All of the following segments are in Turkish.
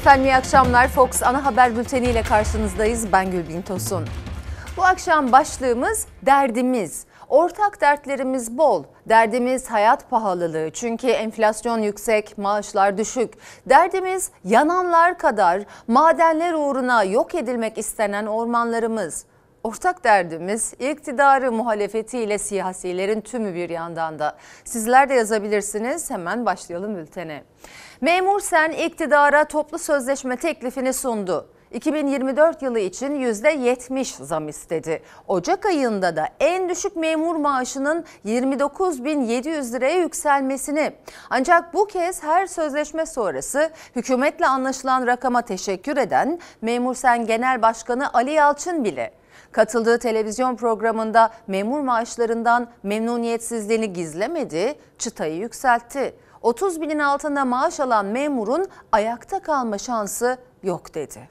Efendim iyi akşamlar. Fox ana haber bülteni ile karşınızdayız. Ben Gülbin Tosun. Bu akşam başlığımız derdimiz. Ortak dertlerimiz bol. Derdimiz hayat pahalılığı çünkü enflasyon yüksek, maaşlar düşük. Derdimiz yananlar kadar madenler uğruna yok edilmek istenen ormanlarımız. Ortak derdimiz iktidarı muhalefetiyle siyasilerin tümü bir yandan da. Sizler de yazabilirsiniz. Hemen başlayalım bültene. Memur Sen iktidara toplu sözleşme teklifini sundu. 2024 yılı için %70 zam istedi. Ocak ayında da en düşük memur maaşının 29.700 liraya yükselmesini. Ancak bu kez her sözleşme sonrası hükümetle anlaşılan rakama teşekkür eden Memur Sen Genel Başkanı Ali Yalçın bile Katıldığı televizyon programında memur maaşlarından memnuniyetsizliğini gizlemedi, çıtayı yükseltti. 30 binin altında maaş alan memurun ayakta kalma şansı yok dedi.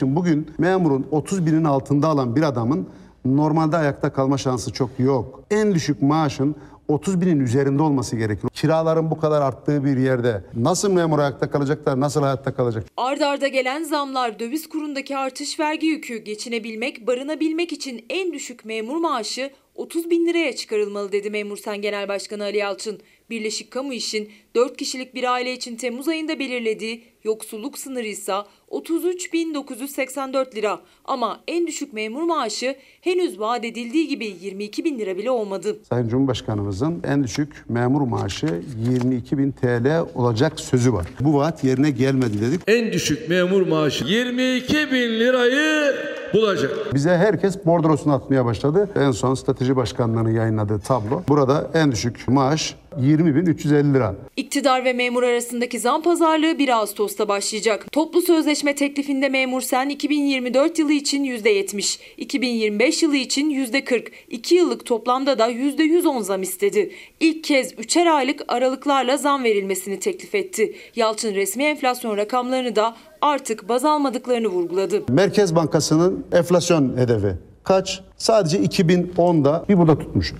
Şimdi bugün memurun 30 binin altında alan bir adamın normalde ayakta kalma şansı çok yok. En düşük maaşın 30 binin üzerinde olması gerekiyor. Kiraların bu kadar arttığı bir yerde nasıl memur ayakta kalacaklar, nasıl hayatta kalacak? Arda arda gelen zamlar, döviz kurundaki artış vergi yükü, geçinebilmek, barınabilmek için en düşük memur maaşı 30 bin liraya çıkarılmalı dedi Memur Sen Genel Başkanı Ali Yalçın. Birleşik Kamu İş'in 4 kişilik bir aile için Temmuz ayında belirlediği yoksulluk sınırı ise 33.984 lira. Ama en düşük memur maaşı henüz vaat edildiği gibi 22 bin lira bile olmadı. Sayın Cumhurbaşkanımızın en düşük memur maaşı 22 bin TL olacak sözü var. Bu vaat yerine gelmedi dedik. En düşük memur maaşı 22 bin lirayı bulacak. Bize herkes bordrosunu atmaya başladı. En son strateji başkanlığının yayınladığı tablo. Burada en düşük maaş 20.350 lira. İktidar ve memur arasındaki zam pazarlığı 1 Ağustos'ta başlayacak. Toplu sözleşme teklifinde memur sen 2024 yılı için %70, 2025 yılı için %40, 2 yıllık toplamda da %110 zam istedi. İlk kez 3'er aylık aralıklarla zam verilmesini teklif etti. Yalçın resmi enflasyon rakamlarını da artık baz almadıklarını vurguladı. Merkez Bankası'nın enflasyon hedefi kaç? Sadece 2010'da bir burada tutmuş.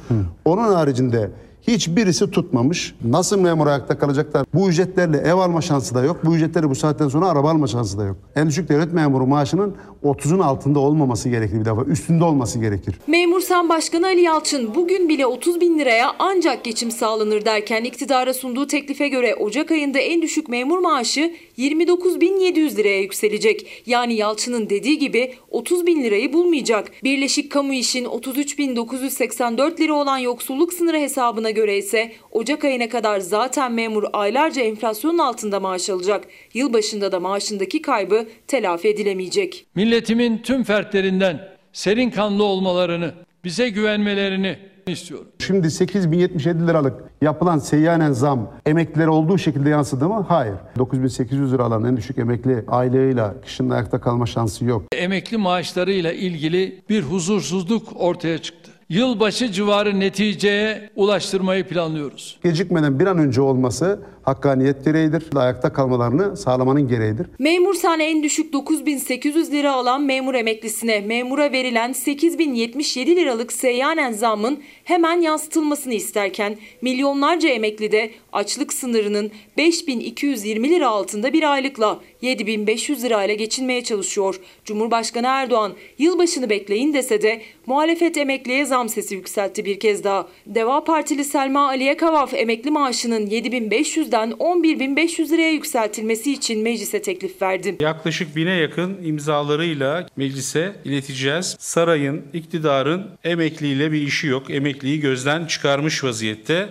Onun haricinde Hiçbirisi tutmamış. Nasıl memur ayakta kalacaklar? Bu ücretlerle ev alma şansı da yok. Bu ücretleri bu saatten sonra araba alma şansı da yok. En düşük devlet memuru maaşının 30'un altında olmaması gerekir bir defa. Üstünde olması gerekir. Memur Sen Başkanı Ali Yalçın bugün bile 30 bin liraya ancak geçim sağlanır derken iktidara sunduğu teklife göre Ocak ayında en düşük memur maaşı 29.700 liraya yükselecek. Yani Yalçın'ın dediği gibi 30 bin lirayı bulmayacak. Birleşik Kamu İş'in 33.984 lira olan yoksulluk sınırı hesabına göre ise Ocak ayına kadar zaten memur aylarca enflasyonun altında maaş alacak. Yılbaşında da maaşındaki kaybı telafi edilemeyecek. Milletimin tüm fertlerinden serin kanlı olmalarını, bize güvenmelerini istiyorum. Şimdi 8077 liralık yapılan seyyanen zam emeklilere olduğu şekilde yansıdı mı? Hayır. 9800 lira alan en düşük emekli aileyle kışın ayakta kalma şansı yok. Emekli maaşlarıyla ilgili bir huzursuzluk ortaya çıktı. Yılbaşı civarı neticeye ulaştırmayı planlıyoruz. Gecikmeden bir an önce olması hakkaniyet gereğidir. Ayakta kalmalarını sağlamanın gereğidir. Memur sahne en düşük 9800 lira alan memur emeklisine memura verilen 8077 liralık seyyanen zammın hemen yansıtılmasını isterken milyonlarca emekli de açlık sınırının 5220 lira altında bir aylıkla 7500 lirayla geçinmeye çalışıyor. Cumhurbaşkanı Erdoğan yılbaşını bekleyin dese de muhalefet emekliye zam sesi yükseltti bir kez daha. Deva Partili Selma Aliye Kavaf emekli maaşının 7500'den 11500 liraya yükseltilmesi için meclise teklif verdi. Yaklaşık bine yakın imzalarıyla meclise ileteceğiz. Sarayın, iktidarın emekliyle bir işi yok. Emekliyi gözden çıkarmış vaziyette.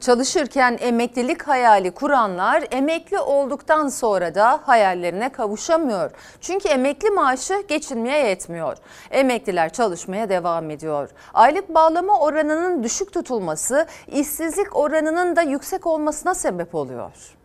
Çalışırken emeklilik hayali kuranlar emekli olduktan sonra da hayallerine kavuşamıyor. Çünkü emekli maaşı geçinmeye yetmiyor. Emekliler çalışmaya devam ediyor. Aylık bağlama oranının düşük tutulması işsizlik oranının da yüksek olmasına sebep oluyor.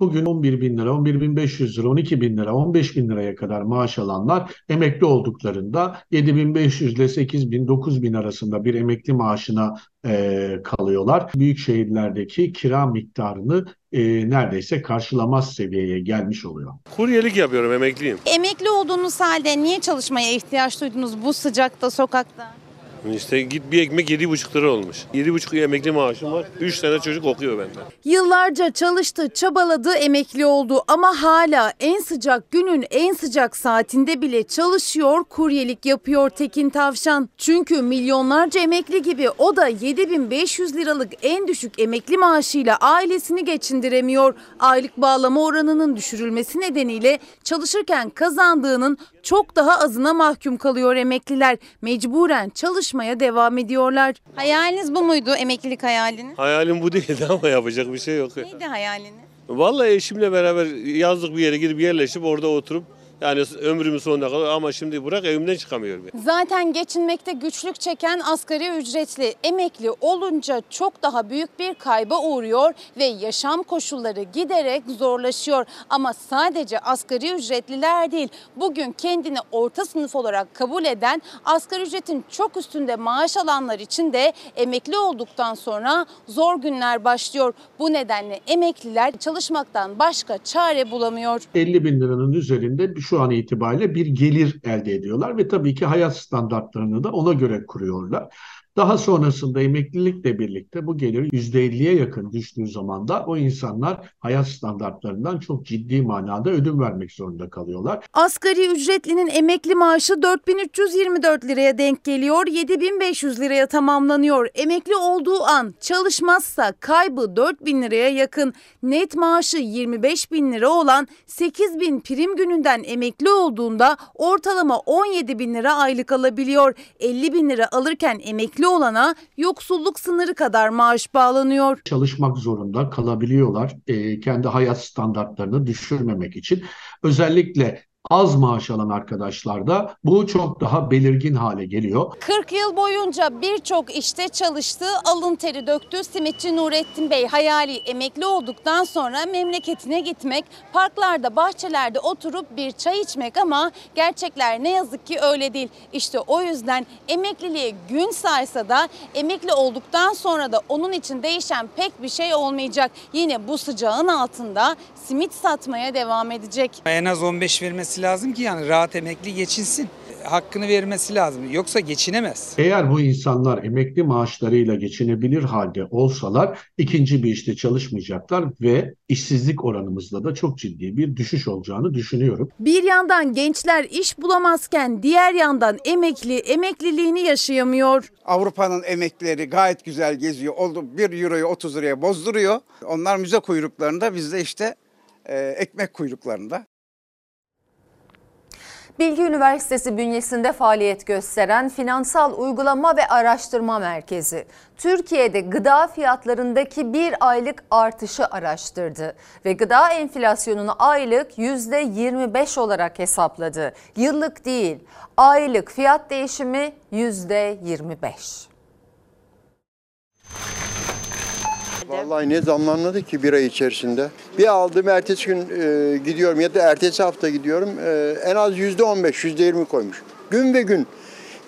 Bugün 11 bin lira, 11 bin 500 lira, 12 bin lira, 15 bin liraya kadar maaş alanlar emekli olduklarında 7 bin 500 ile 8 bin, 9 bin arasında bir emekli maaşına e, kalıyorlar. Büyük şehirlerdeki kira miktarını e, neredeyse karşılamaz seviyeye gelmiş oluyor. Kuryelik yapıyorum, emekliyim. Emekli olduğunuz halde niye çalışmaya ihtiyaç duydunuz bu sıcakta, sokakta? İşte git bir ekmek 7,5 lira olmuş. 7,5 emekli maaşım var. 3 tane çocuk okuyor benden. Yıllarca çalıştı, çabaladı, emekli oldu ama hala en sıcak günün en sıcak saatinde bile çalışıyor, kuryelik yapıyor Tekin Tavşan. Çünkü milyonlarca emekli gibi o da 7500 liralık en düşük emekli maaşıyla ailesini geçindiremiyor. Aylık bağlama oranının düşürülmesi nedeniyle çalışırken kazandığının çok daha azına mahkum kalıyor emekliler. Mecburen çalışmaya devam ediyorlar. Hayaliniz bu muydu emeklilik hayaliniz? Hayalim bu değildi ama yapacak bir şey yok. Neydi hayaliniz? Vallahi eşimle beraber yazlık bir yere gidip yerleşip orada oturup yani ömrümün sonuna kadar ama şimdi bırak evimden çıkamıyorum. Zaten geçinmekte güçlük çeken asgari ücretli emekli olunca çok daha büyük bir kayba uğruyor ve yaşam koşulları giderek zorlaşıyor. Ama sadece asgari ücretliler değil, bugün kendini orta sınıf olarak kabul eden asgari ücretin çok üstünde maaş alanlar için de emekli olduktan sonra zor günler başlıyor. Bu nedenle emekliler çalışmaktan başka çare bulamıyor. 50 bin liranın üzerinde şu an itibariyle bir gelir elde ediyorlar ve tabii ki hayat standartlarını da ona göre kuruyorlar. Daha sonrasında emeklilikle birlikte bu gelir %50'ye yakın düştüğü zaman da o insanlar hayat standartlarından çok ciddi manada ödün vermek zorunda kalıyorlar. Asgari ücretlinin emekli maaşı 4324 liraya denk geliyor, 7500 liraya tamamlanıyor. Emekli olduğu an çalışmazsa kaybı 4000 liraya yakın. Net maaşı 25 bin lira olan 8 bin prim gününden emekli olduğunda ortalama 17 bin lira aylık alabiliyor. 50 bin lira alırken emekli olana yoksulluk sınırı kadar maaş bağlanıyor. Çalışmak zorunda kalabiliyorlar e, kendi hayat standartlarını düşürmemek için. Özellikle az maaş alan arkadaşlarda bu çok daha belirgin hale geliyor. 40 yıl boyunca birçok işte çalıştı, alın teri döktü. Simitçi Nurettin Bey hayali emekli olduktan sonra memleketine gitmek, parklarda, bahçelerde oturup bir çay içmek ama gerçekler ne yazık ki öyle değil. İşte o yüzden emekliliğe gün saysa da emekli olduktan sonra da onun için değişen pek bir şey olmayacak. Yine bu sıcağın altında simit satmaya devam edecek. En az 15 vermesi lazım ki yani rahat emekli geçinsin. Hakkını vermesi lazım. Yoksa geçinemez. Eğer bu insanlar emekli maaşlarıyla geçinebilir halde olsalar ikinci bir işte çalışmayacaklar ve işsizlik oranımızda da çok ciddi bir düşüş olacağını düşünüyorum. Bir yandan gençler iş bulamazken diğer yandan emekli emekliliğini yaşayamıyor. Avrupa'nın emeklileri gayet güzel geziyor. Oldu 1 euroyu 30 liraya bozduruyor. Onlar müze kuyruklarında biz de işte e, ekmek kuyruklarında. Bilgi Üniversitesi bünyesinde faaliyet gösteren Finansal Uygulama ve Araştırma Merkezi, Türkiye'de gıda fiyatlarındaki bir aylık artışı araştırdı ve gıda enflasyonunu aylık %25 olarak hesapladı. Yıllık değil, aylık fiyat değişimi %25. Vallahi ne zamlanmadı ki bir ay içerisinde. Bir aldım ertesi gün e, gidiyorum ya da ertesi hafta gidiyorum e, en az yüzde on beş, yüzde yirmi koymuş. Gün ve gün.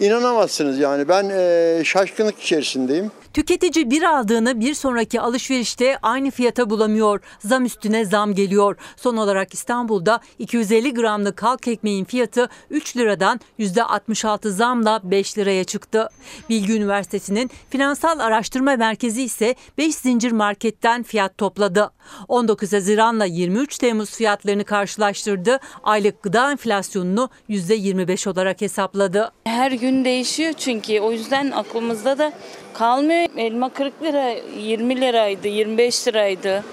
İnanamazsınız yani ben e, şaşkınlık içerisindeyim. Tüketici bir aldığını bir sonraki alışverişte aynı fiyata bulamıyor. Zam üstüne zam geliyor. Son olarak İstanbul'da 250 gramlık halk ekmeğin fiyatı 3 liradan %66 zamla 5 liraya çıktı. Bilgi Üniversitesi'nin Finansal Araştırma Merkezi ise 5 zincir marketten fiyat topladı. 19 Haziran'la 23 Temmuz fiyatlarını karşılaştırdı. Aylık gıda enflasyonunu %25 olarak hesapladı. Her gün değişiyor çünkü o yüzden aklımızda da kalmıyor. Elma 40 lira, 20 liraydı, 25 liraydı.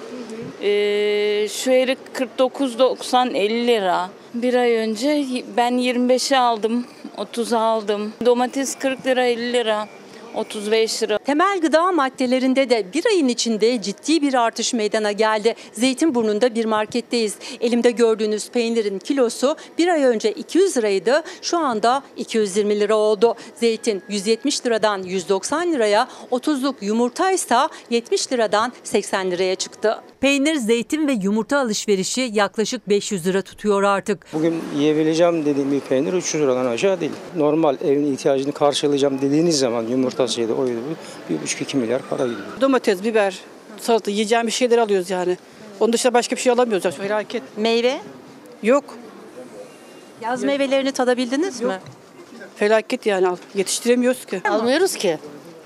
Ee, şu erik 49.90 50 lira. Bir ay önce ben 25'e aldım, 30'a aldım. Domates 40 lira, 50 lira. 35 lira. Temel gıda maddelerinde de bir ayın içinde ciddi bir artış meydana geldi. Zeytinburnu'nda bir marketteyiz. Elimde gördüğünüz peynirin kilosu bir ay önce 200 liraydı. Şu anda 220 lira oldu. Zeytin 170 liradan 190 liraya, 30'luk yumurta ise 70 liradan 80 liraya çıktı. Peynir, zeytin ve yumurta alışverişi yaklaşık 500 lira tutuyor artık. Bugün yiyebileceğim dediğim bir peynir 300 liradan aşağı değil. Normal evin ihtiyacını karşılayacağım dediğiniz zaman yumurtasıydı, oydu bu. 1,5-2 milyar para gidiyor. Domates, biber, salata yiyeceğim bir şeyler alıyoruz yani. Onun dışında başka bir şey alamıyoruz. Yani felaket. Meyve? Yok. Yaz meyvelerini tadabildiniz mi? Felaket yani al- yetiştiremiyoruz ki. Almıyoruz ki.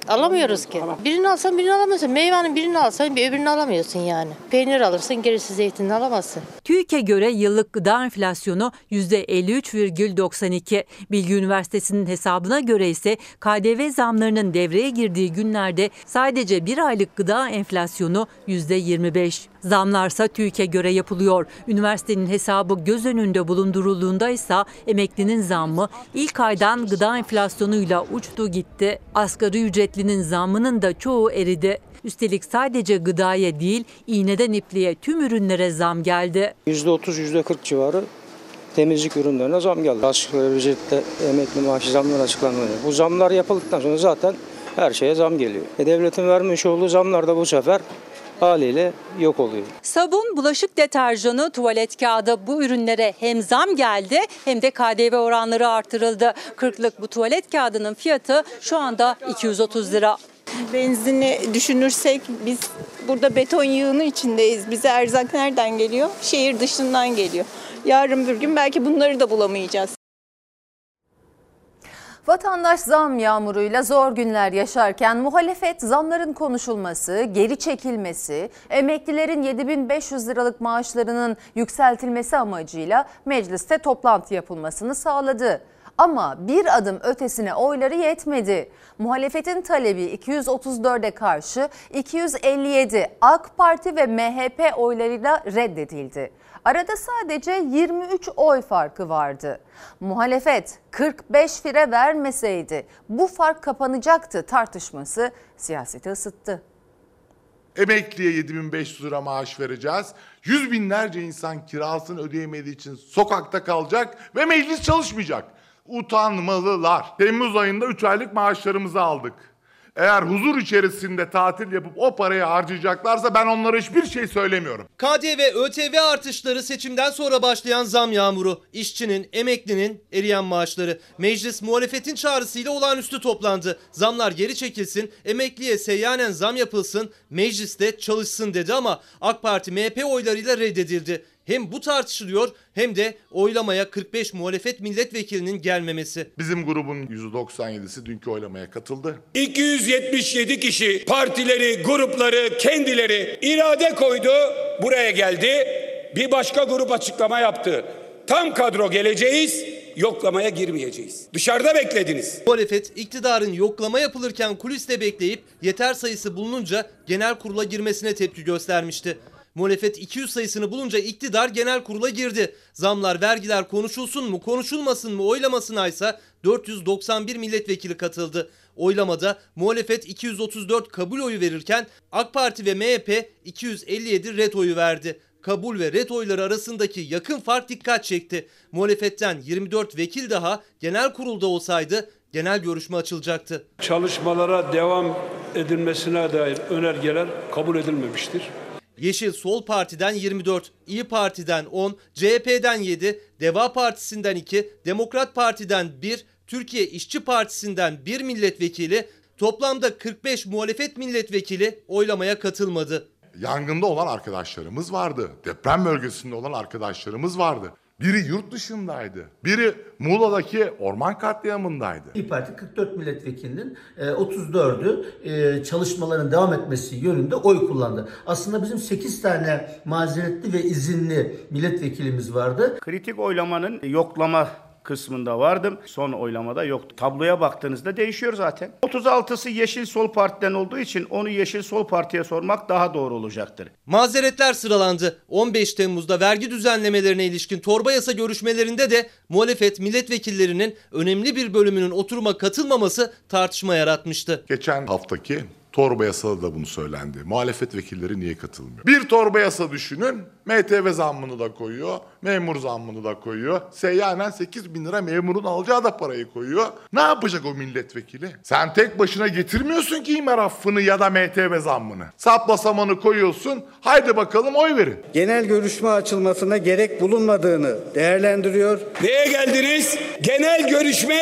Alamıyoruz ki. Birini alsan birini alamıyorsun. Meyvenin birini alsan bir öbürünü alamıyorsun yani. Peynir alırsın gerisi zeytinini alamazsın. TÜİK'e göre yıllık gıda enflasyonu %53,92. Bilgi Üniversitesi'nin hesabına göre ise KDV zamlarının devreye girdiği günlerde sadece bir aylık gıda enflasyonu %25. Zamlarsa TÜİK'e göre yapılıyor. Üniversitenin hesabı göz önünde bulundurulduğunda ise emeklinin zammı ilk aydan gıda enflasyonuyla uçtu gitti. Asgari ücretlinin zammının da çoğu eridi. Üstelik sadece gıdaya değil, iğneden ipliğe tüm ürünlere zam geldi. %30, %40 civarı temizlik ürünlerine zam geldi. Asgari ücrette emekli maaşı zamlar açıklanıyor. Bu zamlar yapıldıktan sonra zaten her şeye zam geliyor. E devletin vermiş olduğu zamlar da bu sefer haliyle yok oluyor. Sabun, bulaşık deterjanı, tuvalet kağıdı bu ürünlere hem zam geldi hem de KDV oranları artırıldı. 40'lık bu tuvalet kağıdının fiyatı şu anda 230 lira. Benzini düşünürsek biz burada beton yığını içindeyiz. Bize erzak nereden geliyor? Şehir dışından geliyor. Yarın bir gün belki bunları da bulamayacağız. Vatandaş zam yağmuruyla zor günler yaşarken muhalefet zamların konuşulması, geri çekilmesi, emeklilerin 7500 liralık maaşlarının yükseltilmesi amacıyla mecliste toplantı yapılmasını sağladı. Ama bir adım ötesine oyları yetmedi. Muhalefetin talebi 234'e karşı 257 AK Parti ve MHP oylarıyla reddedildi. Arada sadece 23 oy farkı vardı. Muhalefet 45 fire vermeseydi bu fark kapanacaktı tartışması siyaseti ısıttı. Emekliye 7500 lira maaş vereceğiz. Yüz binlerce insan kirasını ödeyemediği için sokakta kalacak ve meclis çalışmayacak. Utanmalılar. Temmuz ayında 3 aylık maaşlarımızı aldık. Eğer huzur içerisinde tatil yapıp o parayı harcayacaklarsa ben onlara hiçbir şey söylemiyorum. KDV, ÖTV artışları seçimden sonra başlayan zam yağmuru, işçinin, emeklinin eriyen maaşları. Meclis muhalefetin çağrısıyla olağanüstü toplandı. Zamlar geri çekilsin, emekliye seyyanen zam yapılsın, mecliste çalışsın dedi ama AK Parti MHP oylarıyla reddedildi. Hem bu tartışılıyor hem de oylamaya 45 muhalefet milletvekilinin gelmemesi. Bizim grubun %97'si dünkü oylamaya katıldı. 277 kişi partileri, grupları, kendileri irade koydu, buraya geldi. Bir başka grup açıklama yaptı. Tam kadro geleceğiz, yoklamaya girmeyeceğiz. Dışarıda beklediniz. Muhalefet iktidarın yoklama yapılırken kuliste bekleyip yeter sayısı bulununca genel kurula girmesine tepki göstermişti. Muhalefet 200 sayısını bulunca iktidar genel kurula girdi. Zamlar, vergiler konuşulsun mu, konuşulmasın mı oylamasına ise 491 milletvekili katıldı. Oylamada muhalefet 234 kabul oyu verirken AK Parti ve MHP 257 ret oyu verdi. Kabul ve ret oyları arasındaki yakın fark dikkat çekti. Muhalefetten 24 vekil daha genel kurulda olsaydı genel görüşme açılacaktı. Çalışmalara devam edilmesine dair önergeler kabul edilmemiştir. Yeşil Sol Parti'den 24, İyi Parti'den 10, CHP'den 7, Deva Partisi'nden 2, Demokrat Parti'den 1, Türkiye İşçi Partisi'nden 1 milletvekili, toplamda 45 muhalefet milletvekili oylamaya katılmadı. Yangında olan arkadaşlarımız vardı. Deprem bölgesinde olan arkadaşlarımız vardı. Biri yurt dışındaydı. Biri Muğla'daki orman katliamındaydı. İYİ Parti 44 milletvekilinin e, 34'ü e, çalışmaların devam etmesi yönünde oy kullandı. Aslında bizim 8 tane mazeretli ve izinli milletvekilimiz vardı. Kritik oylamanın yoklama kısmında vardım. Son oylamada yoktu. Tabloya baktığınızda değişiyor zaten. 36'sı Yeşil Sol Parti'den olduğu için onu Yeşil Sol Parti'ye sormak daha doğru olacaktır. Mazeretler sıralandı. 15 Temmuz'da vergi düzenlemelerine ilişkin torba yasa görüşmelerinde de muhalefet milletvekillerinin önemli bir bölümünün oturuma katılmaması tartışma yaratmıştı. Geçen haftaki torba yasada da bunu söylendi. Muhalefet vekilleri niye katılmıyor? Bir torba yasa düşünün. MTV zammını da koyuyor. Memur zammını da koyuyor. Seyyanen 8 bin lira memurun alacağı da parayı koyuyor. Ne yapacak o milletvekili? Sen tek başına getirmiyorsun ki İmer affını ya da MTV zammını. Sapla samanı koyuyorsun. Haydi bakalım oy verin. Genel görüşme açılmasına gerek bulunmadığını değerlendiriyor. Neye geldiniz? Genel görüşme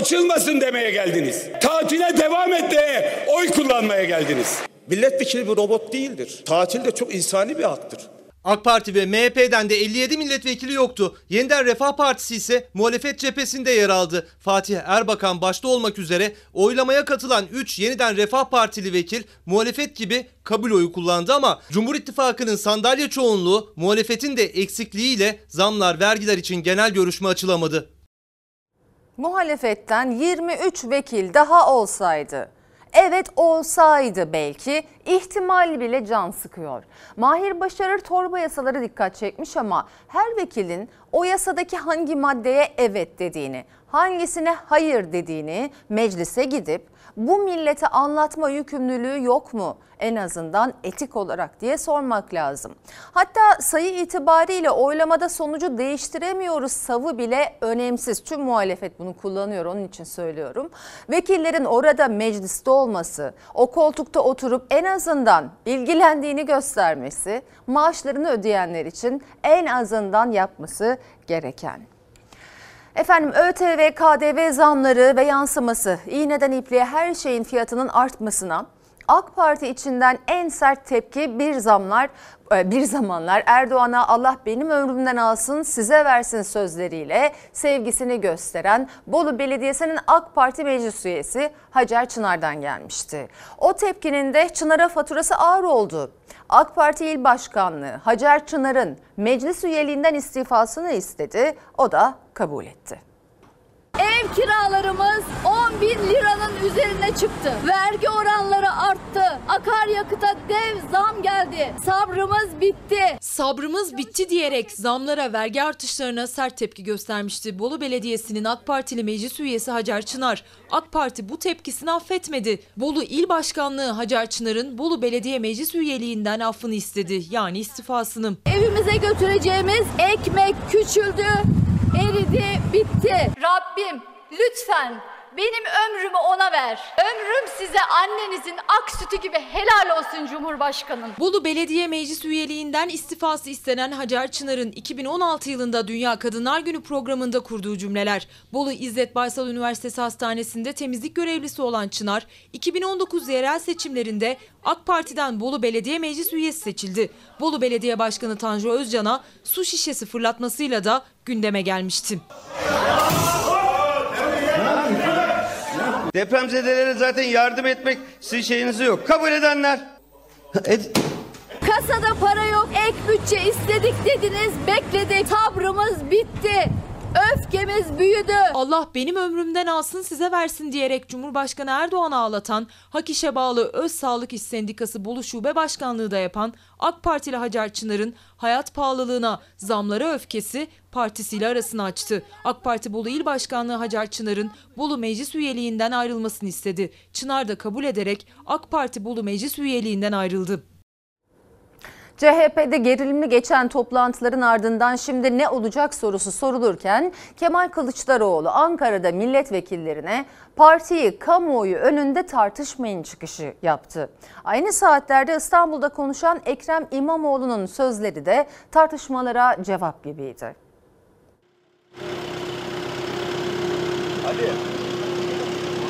açılmasın demeye geldiniz. Tatile devam etmeye, oy kullanmaya geldiniz. Milletvekili bir robot değildir. Tatil de çok insani bir haktır. AK Parti ve MHP'den de 57 milletvekili yoktu. Yeniden Refah Partisi ise muhalefet cephesinde yer aldı. Fatih Erbakan başta olmak üzere oylamaya katılan 3 yeniden Refah Partili vekil muhalefet gibi kabul oyu kullandı ama Cumhur İttifakı'nın sandalye çoğunluğu muhalefetin de eksikliğiyle zamlar vergiler için genel görüşme açılamadı. Muhalefetten 23 vekil daha olsaydı Evet olsaydı belki ihtimal bile can sıkıyor. Mahir Başarır torba yasaları dikkat çekmiş ama her vekilin o yasadaki hangi maddeye evet dediğini, hangisine hayır dediğini meclise gidip bu millete anlatma yükümlülüğü yok mu? En azından etik olarak diye sormak lazım. Hatta sayı itibariyle oylamada sonucu değiştiremiyoruz savı bile önemsiz. Tüm muhalefet bunu kullanıyor onun için söylüyorum. Vekillerin orada mecliste olması, o koltukta oturup en azından ilgilendiğini göstermesi, maaşlarını ödeyenler için en azından yapması gereken. Efendim ÖTV, KDV zamları ve yansıması iğneden ipliğe her şeyin fiyatının artmasına AK Parti içinden en sert tepki bir zamlar bir zamanlar Erdoğan'a Allah benim ömrümden alsın size versin sözleriyle sevgisini gösteren Bolu Belediyesi'nin AK Parti meclis üyesi Hacer Çınar'dan gelmişti. O tepkinin de Çınar'a faturası ağır oldu. AK Parti İl Başkanlığı Hacer Çınar'ın meclis üyeliğinden istifasını istedi. O da kabul etti. Ev kiralarımız 10 bin liranın üzerine çıktı. Vergi oranları arttı. Akaryakıta dev zam geldi. Sabrımız bitti. Sabrımız bitti diyerek zamlara, vergi artışlarına sert tepki göstermişti. Bolu Belediyesi'nin AK Partili meclis üyesi Hacer Çınar. AK Parti bu tepkisini affetmedi. Bolu İl Başkanlığı Hacer Çınar'ın Bolu Belediye Meclis üyeliğinden affını istedi. Yani istifasını. Evimize götüreceğimiz ekmek küçüldü eridi, bitti. Rabbim lütfen benim ömrümü ona ver. Ömrüm size annenizin ak sütü gibi helal olsun Cumhurbaşkanım. Bolu Belediye Meclis üyeliğinden istifası istenen Hacer Çınar'ın 2016 yılında Dünya Kadınlar Günü programında kurduğu cümleler. Bolu İzzet Baysal Üniversitesi Hastanesi'nde temizlik görevlisi olan Çınar, 2019 yerel seçimlerinde AK Parti'den Bolu Belediye Meclis üyesi seçildi. Bolu Belediye Başkanı Tanju Özcan'a su şişesi fırlatmasıyla da gündeme gelmişti. Depremzedelere zaten yardım etmek sizin şeyinizi yok. Kabul edenler. Kasada para yok, ek bütçe istedik dediniz, bekledik. Sabrımız bitti. Öfkemiz büyüdü. Allah benim ömrümden alsın size versin diyerek Cumhurbaşkanı Erdoğan'ı ağlatan, Hak İş'e bağlı Öz Sağlık İş Sendikası Bolu Şube Başkanlığı da yapan AK Partili Hacer Çınar'ın hayat pahalılığına, zamlara öfkesi partisiyle arasını açtı. AK Parti Bolu İl Başkanlığı Hacer Çınar'ın Bolu Meclis üyeliğinden ayrılmasını istedi. Çınar da kabul ederek AK Parti Bolu Meclis üyeliğinden ayrıldı. CHP'de gerilimli geçen toplantıların ardından şimdi ne olacak sorusu sorulurken Kemal Kılıçdaroğlu Ankara'da milletvekillerine partiyi kamuoyu önünde tartışmayın çıkışı yaptı. Aynı saatlerde İstanbul'da konuşan Ekrem İmamoğlu'nun sözleri de tartışmalara cevap gibiydi. Hadi.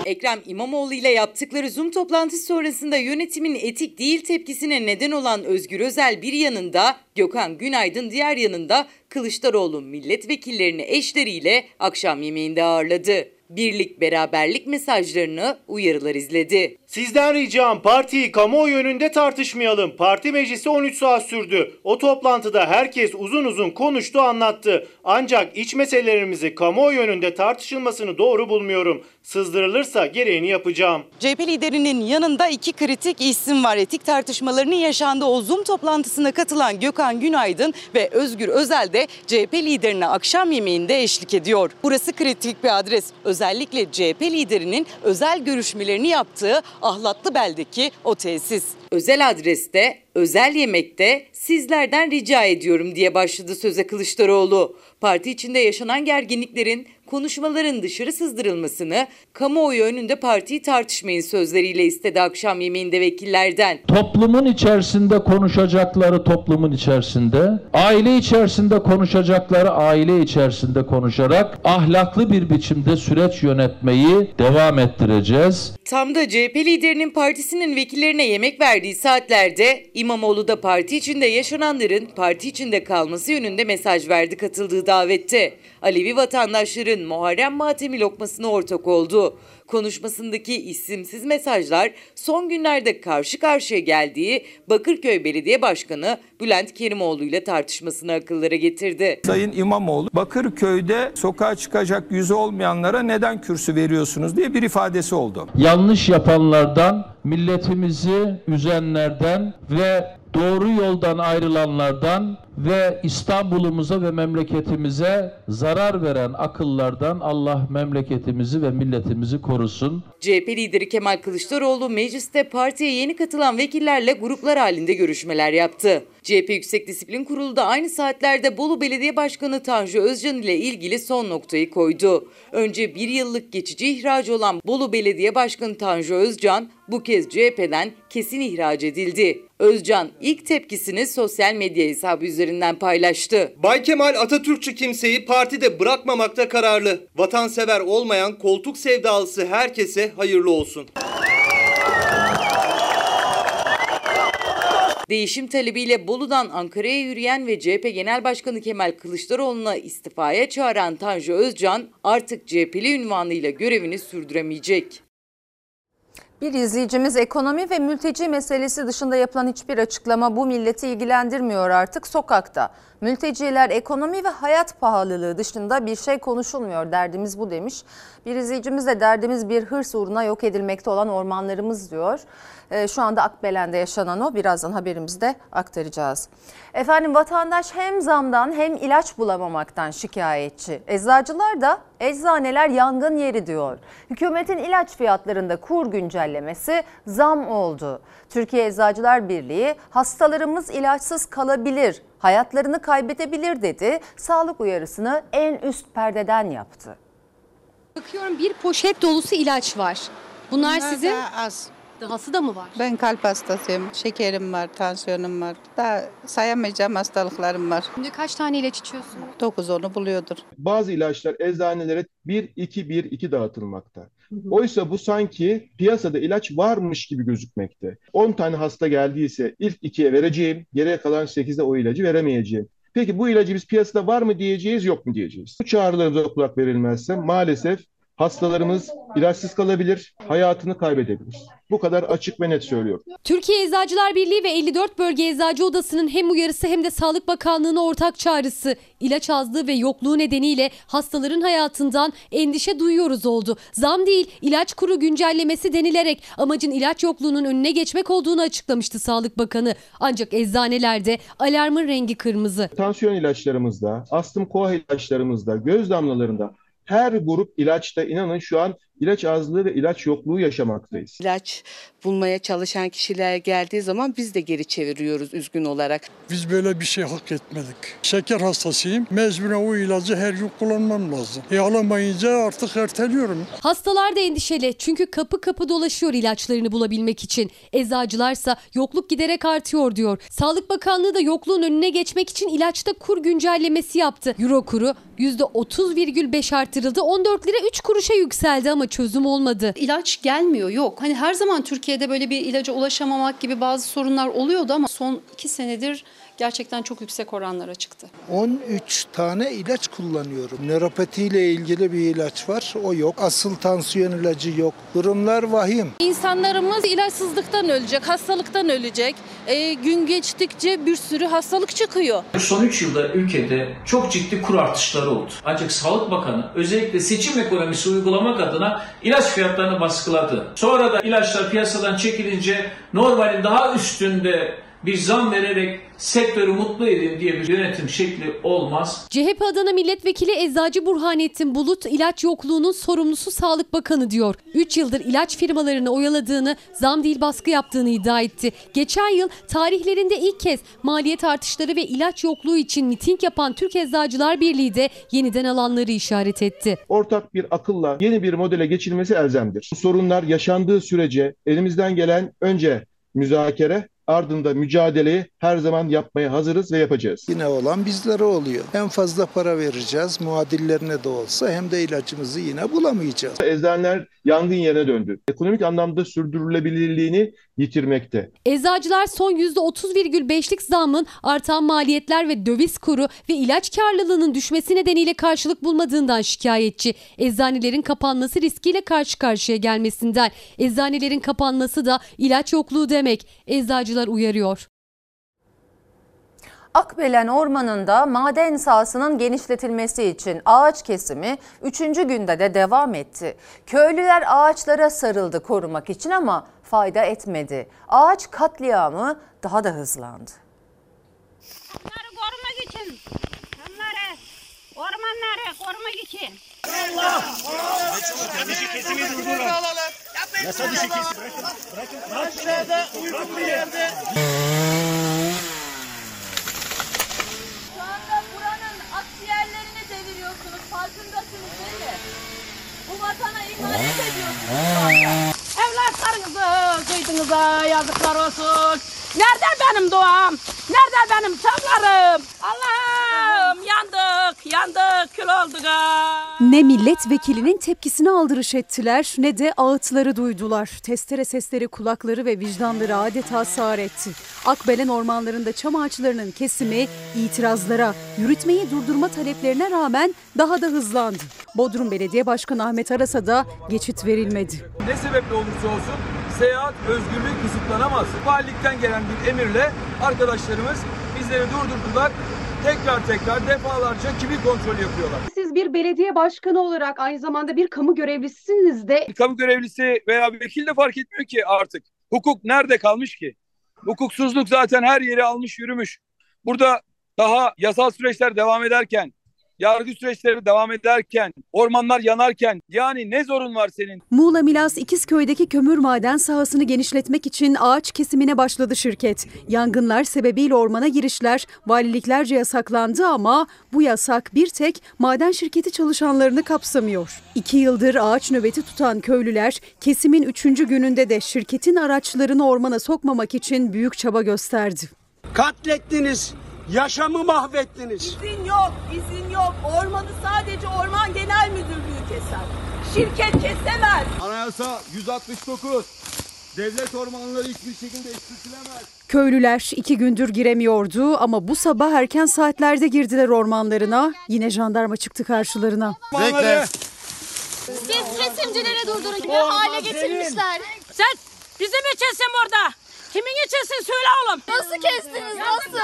Ekrem İmamoğlu ile yaptıkları Zoom toplantısı sonrasında yönetimin etik değil tepkisine neden olan Özgür Özel bir yanında, Gökhan Günaydın diğer yanında Kılıçdaroğlu milletvekillerini eşleriyle akşam yemeğinde ağırladı. Birlik beraberlik mesajlarını uyarılar izledi. Sizden ricam partiyi kamuoyu önünde tartışmayalım. Parti meclisi 13 saat sürdü. O toplantıda herkes uzun uzun konuştu anlattı. Ancak iç meselelerimizi kamuoyu önünde tartışılmasını doğru bulmuyorum. Sızdırılırsa gereğini yapacağım. CHP liderinin yanında iki kritik isim var. Etik tartışmalarının yaşandığı o Zoom toplantısına katılan Gökhan Günaydın ve Özgür Özel de CHP liderine akşam yemeğinde eşlik ediyor. Burası kritik bir adres. Özellikle CHP liderinin özel görüşmelerini yaptığı Ahlatlı Bel'deki o tesis. Özel adreste, özel yemekte sizlerden rica ediyorum diye başladı söze Kılıçdaroğlu. Parti içinde yaşanan gerginliklerin konuşmaların dışarı sızdırılmasını, kamuoyu önünde partiyi tartışmayın sözleriyle istedi akşam yemeğinde vekillerden. Toplumun içerisinde konuşacakları toplumun içerisinde, aile içerisinde konuşacakları aile içerisinde konuşarak ahlaklı bir biçimde süreç yönetmeyi devam ettireceğiz. Tam da CHP liderinin partisinin vekillerine yemek verdiği saatlerde İmamoğlu da parti içinde yaşananların parti içinde kalması yönünde mesaj verdi katıldığı davette. Alevi vatandaşların Muharrem Matemi lokmasına ortak oldu. Konuşmasındaki isimsiz mesajlar son günlerde karşı karşıya geldiği Bakırköy Belediye Başkanı Bülent Kerimoğlu ile tartışmasını akıllara getirdi. Sayın İmamoğlu Bakırköy'de sokağa çıkacak yüzü olmayanlara neden kürsü veriyorsunuz diye bir ifadesi oldu. Yanlış yapanlardan, milletimizi üzenlerden ve doğru yoldan ayrılanlardan ve İstanbul'umuza ve memleketimize zarar veren akıllardan Allah memleketimizi ve milletimizi korusun. CHP lideri Kemal Kılıçdaroğlu mecliste partiye yeni katılan vekillerle gruplar halinde görüşmeler yaptı. CHP Yüksek Disiplin Kurulu da aynı saatlerde Bolu Belediye Başkanı Tanju Özcan ile ilgili son noktayı koydu. Önce bir yıllık geçici ihracı olan Bolu Belediye Başkanı Tanju Özcan bu kez CHP'den kesin ihraç edildi. Özcan ilk tepkisini sosyal medya hesabı üzerinden paylaştı. Bay Kemal Atatürkçü kimseyi partide bırakmamakta kararlı. Vatansever olmayan koltuk sevdalısı herkese hayırlı olsun. Değişim talebiyle Bolu'dan Ankara'ya yürüyen ve CHP Genel Başkanı Kemal Kılıçdaroğlu'na istifaya çağıran Tanju Özcan artık CHP'li ünvanıyla görevini sürdüremeyecek. Bir izleyicimiz ekonomi ve mülteci meselesi dışında yapılan hiçbir açıklama bu milleti ilgilendirmiyor artık sokakta. Mülteciler ekonomi ve hayat pahalılığı dışında bir şey konuşulmuyor derdimiz bu demiş. Bir izleyicimiz de derdimiz bir hırs uğruna yok edilmekte olan ormanlarımız diyor. Ee, şu anda Akbelen'de yaşanan o birazdan haberimizde aktaracağız. Efendim vatandaş hem zamdan hem ilaç bulamamaktan şikayetçi. Eczacılar da eczaneler yangın yeri diyor. Hükümetin ilaç fiyatlarında kur güncellemesi zam oldu. Türkiye Eczacılar Birliği hastalarımız ilaçsız kalabilir, hayatlarını kaybedebilir dedi. Sağlık uyarısını en üst perdeden yaptı. Bakıyorum bir poşet dolusu ilaç var. Bunlar, Bunlar sizin daha az. Dahası da mı var? Ben kalp hastasıyım. Şekerim var, tansiyonum var. Daha sayamayacağım hastalıklarım var. Şimdi kaç tane ilaç içiyorsun? 9-10'u buluyordur. Bazı ilaçlar eczanelere 1-2-1-2 dağıtılmakta. Oysa bu sanki piyasada ilaç varmış gibi gözükmekte. 10 tane hasta geldiyse ilk ikiye vereceğim, geriye kalan 8'de o ilacı veremeyeceğim. Peki bu ilacı biz piyasada var mı diyeceğiz, yok mu diyeceğiz? Bu çağrılarımıza kulak verilmezse maalesef hastalarımız ilaçsız kalabilir, hayatını kaybedebilir. Bu kadar açık ve net söylüyorum. Türkiye Eczacılar Birliği ve 54 Bölge Eczacı Odası'nın hem uyarısı hem de Sağlık Bakanlığı'na ortak çağrısı. ilaç azlığı ve yokluğu nedeniyle hastaların hayatından endişe duyuyoruz oldu. Zam değil ilaç kuru güncellemesi denilerek amacın ilaç yokluğunun önüne geçmek olduğunu açıklamıştı Sağlık Bakanı. Ancak eczanelerde alarmın rengi kırmızı. Tansiyon ilaçlarımızda, astım koa ilaçlarımızda, göz damlalarında her grup ilaçta inanın şu an ilaç azlığı ve ilaç yokluğu yaşamaktayız. İlaç bulmaya çalışan kişiler geldiği zaman biz de geri çeviriyoruz üzgün olarak. Biz böyle bir şey hak etmedik. Şeker hastasıyım. Mecburen o ilacı her gün kullanmam lazım. E alamayınca artık erteliyorum. Hastalar da endişeli çünkü kapı kapı dolaşıyor ilaçlarını bulabilmek için. Eczacılarsa yokluk giderek artıyor diyor. Sağlık Bakanlığı da yokluğun önüne geçmek için ilaçta kur güncellemesi yaptı. Euro kuru %30,5 artırıldı. 14 lira 3 kuruşa yükseldi ama çözüm olmadı. İlaç gelmiyor yok. Hani her zaman Türkiye'de böyle bir ilaca ulaşamamak gibi bazı sorunlar oluyordu ama son iki senedir gerçekten çok yüksek oranlara çıktı. 13 tane ilaç kullanıyorum. Nöropati ile ilgili bir ilaç var. O yok. Asıl tansiyon ilacı yok. Durumlar vahim. İnsanlarımız ilaçsızlıktan ölecek, hastalıktan ölecek. E, gün geçtikçe bir sürü hastalık çıkıyor. Son 3 yılda ülkede çok ciddi kur artışları oldu. Ancak Sağlık Bakanı özellikle seçim ekonomisi uygulamak adına ilaç fiyatlarını baskıladı. Sonra da ilaçlar piyasadan çekilince normalin daha üstünde bir zam vererek sektörü mutlu edin diye bir yönetim şekli olmaz. CHP Adana Milletvekili Eczacı Burhanettin Bulut ilaç yokluğunun sorumlusu Sağlık Bakanı diyor. 3 yıldır ilaç firmalarını oyaladığını, zam değil baskı yaptığını iddia etti. Geçen yıl tarihlerinde ilk kez maliyet artışları ve ilaç yokluğu için miting yapan Türk Eczacılar Birliği de yeniden alanları işaret etti. Ortak bir akılla yeni bir modele geçilmesi elzemdir. Bu sorunlar yaşandığı sürece elimizden gelen önce müzakere ardında mücadeleyi her zaman yapmaya hazırız ve yapacağız. Yine olan bizlere oluyor. Hem fazla para vereceğiz muadillerine de olsa hem de ilacımızı yine bulamayacağız. Eczaneler yangın yerine döndü. Ekonomik anlamda sürdürülebilirliğini yitirmekte. Eczacılar son %30,5'lik zammın artan maliyetler ve döviz kuru ve ilaç karlılığının düşmesi nedeniyle karşılık bulmadığından şikayetçi. Eczanelerin kapanması riskiyle karşı karşıya gelmesinden. Eczanelerin kapanması da ilaç yokluğu demek. Eczacılar uyarıyor. Akbelen Ormanı'nda maden sahasının genişletilmesi için ağaç kesimi 3. günde de devam etti. Köylüler ağaçlara sarıldı korumak için ama fayda etmedi. Ağaç katliamı daha da hızlandı. Bunları korumak için, bunları, ormanları korumak için. Yasa dışı kesimi durdurun. Yasa dışı kesim. Bırakın. Bırakın. uygun bir yerde. Şu Farkındasınız değil mi? Bu vatana ihanet ediyorsunuz. Evlatlarınızı kıydığınıza yazıklar olsun. Nerede benim doğam? Nerede benim çamlarım? Allah'ım yandık, yandık, kül olduk ha. Ne milletvekilinin tepkisine aldırış ettiler ne de ağıtları duydular. Testere sesleri kulakları ve vicdanları adeta sağır etti. Akbelen ormanlarında çam ağaçlarının kesimi itirazlara, yürütmeyi durdurma taleplerine rağmen daha da hızlandı. Bodrum Belediye Başkanı Ahmet Aras'a da geçit verilmedi. Ne sebeple olursa olsun seyahat özgürlüğü kısıtlanamaz. Valilikten gelen bir emirle arkadaşlarımız bizleri durdurdular. Tekrar tekrar defalarca kimi kontrol yapıyorlar. Siz bir belediye başkanı olarak aynı zamanda bir kamu görevlisisiniz de Kamu görevlisi veya vekil de fark etmiyor ki artık. Hukuk nerede kalmış ki? Hukuksuzluk zaten her yeri almış yürümüş. Burada daha yasal süreçler devam ederken, yargı süreçleri devam ederken, ormanlar yanarken yani ne zorun var senin? Muğla Milas İkizköy'deki kömür maden sahasını genişletmek için ağaç kesimine başladı şirket. Yangınlar sebebiyle ormana girişler valiliklerce yasaklandı ama bu yasak bir tek maden şirketi çalışanlarını kapsamıyor. İki yıldır ağaç nöbeti tutan köylüler kesimin üçüncü gününde de şirketin araçlarını ormana sokmamak için büyük çaba gösterdi. Katlettiniz, yaşamı mahvettiniz. İzin yok, izin yok. Ormanı sadece Orman Genel Müdürlüğü keser. Şirket kesemez. Anayasa 169. Devlet ormanları hiçbir şekilde eksiltilemez. Köylüler iki gündür giremiyordu ama bu sabah erken saatlerde girdiler ormanlarına. Yine jandarma çıktı karşılarına. Bekle. Biz kesimcilere durdurun. Ne hale getirmişler. Sen bizi mi kesin burada? Kimin içinsin söyle oğlum. Nasıl kestiniz? Nasıl?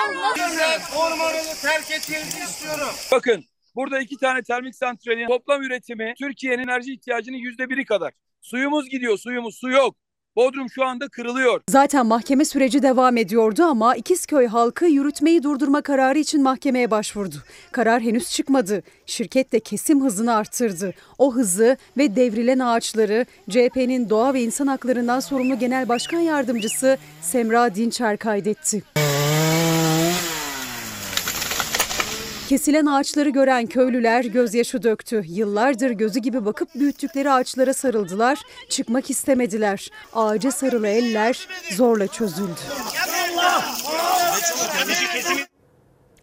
Ormanını terk etmenizi istiyorum. Bakın burada iki tane termik santralin toplam üretimi Türkiye'nin enerji ihtiyacının yüzde biri kadar. Suyumuz gidiyor suyumuz su yok. Bodrum şu anda kırılıyor. Zaten mahkeme süreci devam ediyordu ama İkizköy halkı yürütmeyi durdurma kararı için mahkemeye başvurdu. Karar henüz çıkmadı. Şirket de kesim hızını arttırdı. O hızı ve devrilen ağaçları CHP'nin doğa ve insan haklarından sorumlu Genel Başkan Yardımcısı Semra Dinçer kaydetti. Kesilen ağaçları gören köylüler gözyaşı döktü. Yıllardır gözü gibi bakıp büyüttükleri ağaçlara sarıldılar. Çıkmak istemediler. Ağaca sarılı eller zorla çözüldü.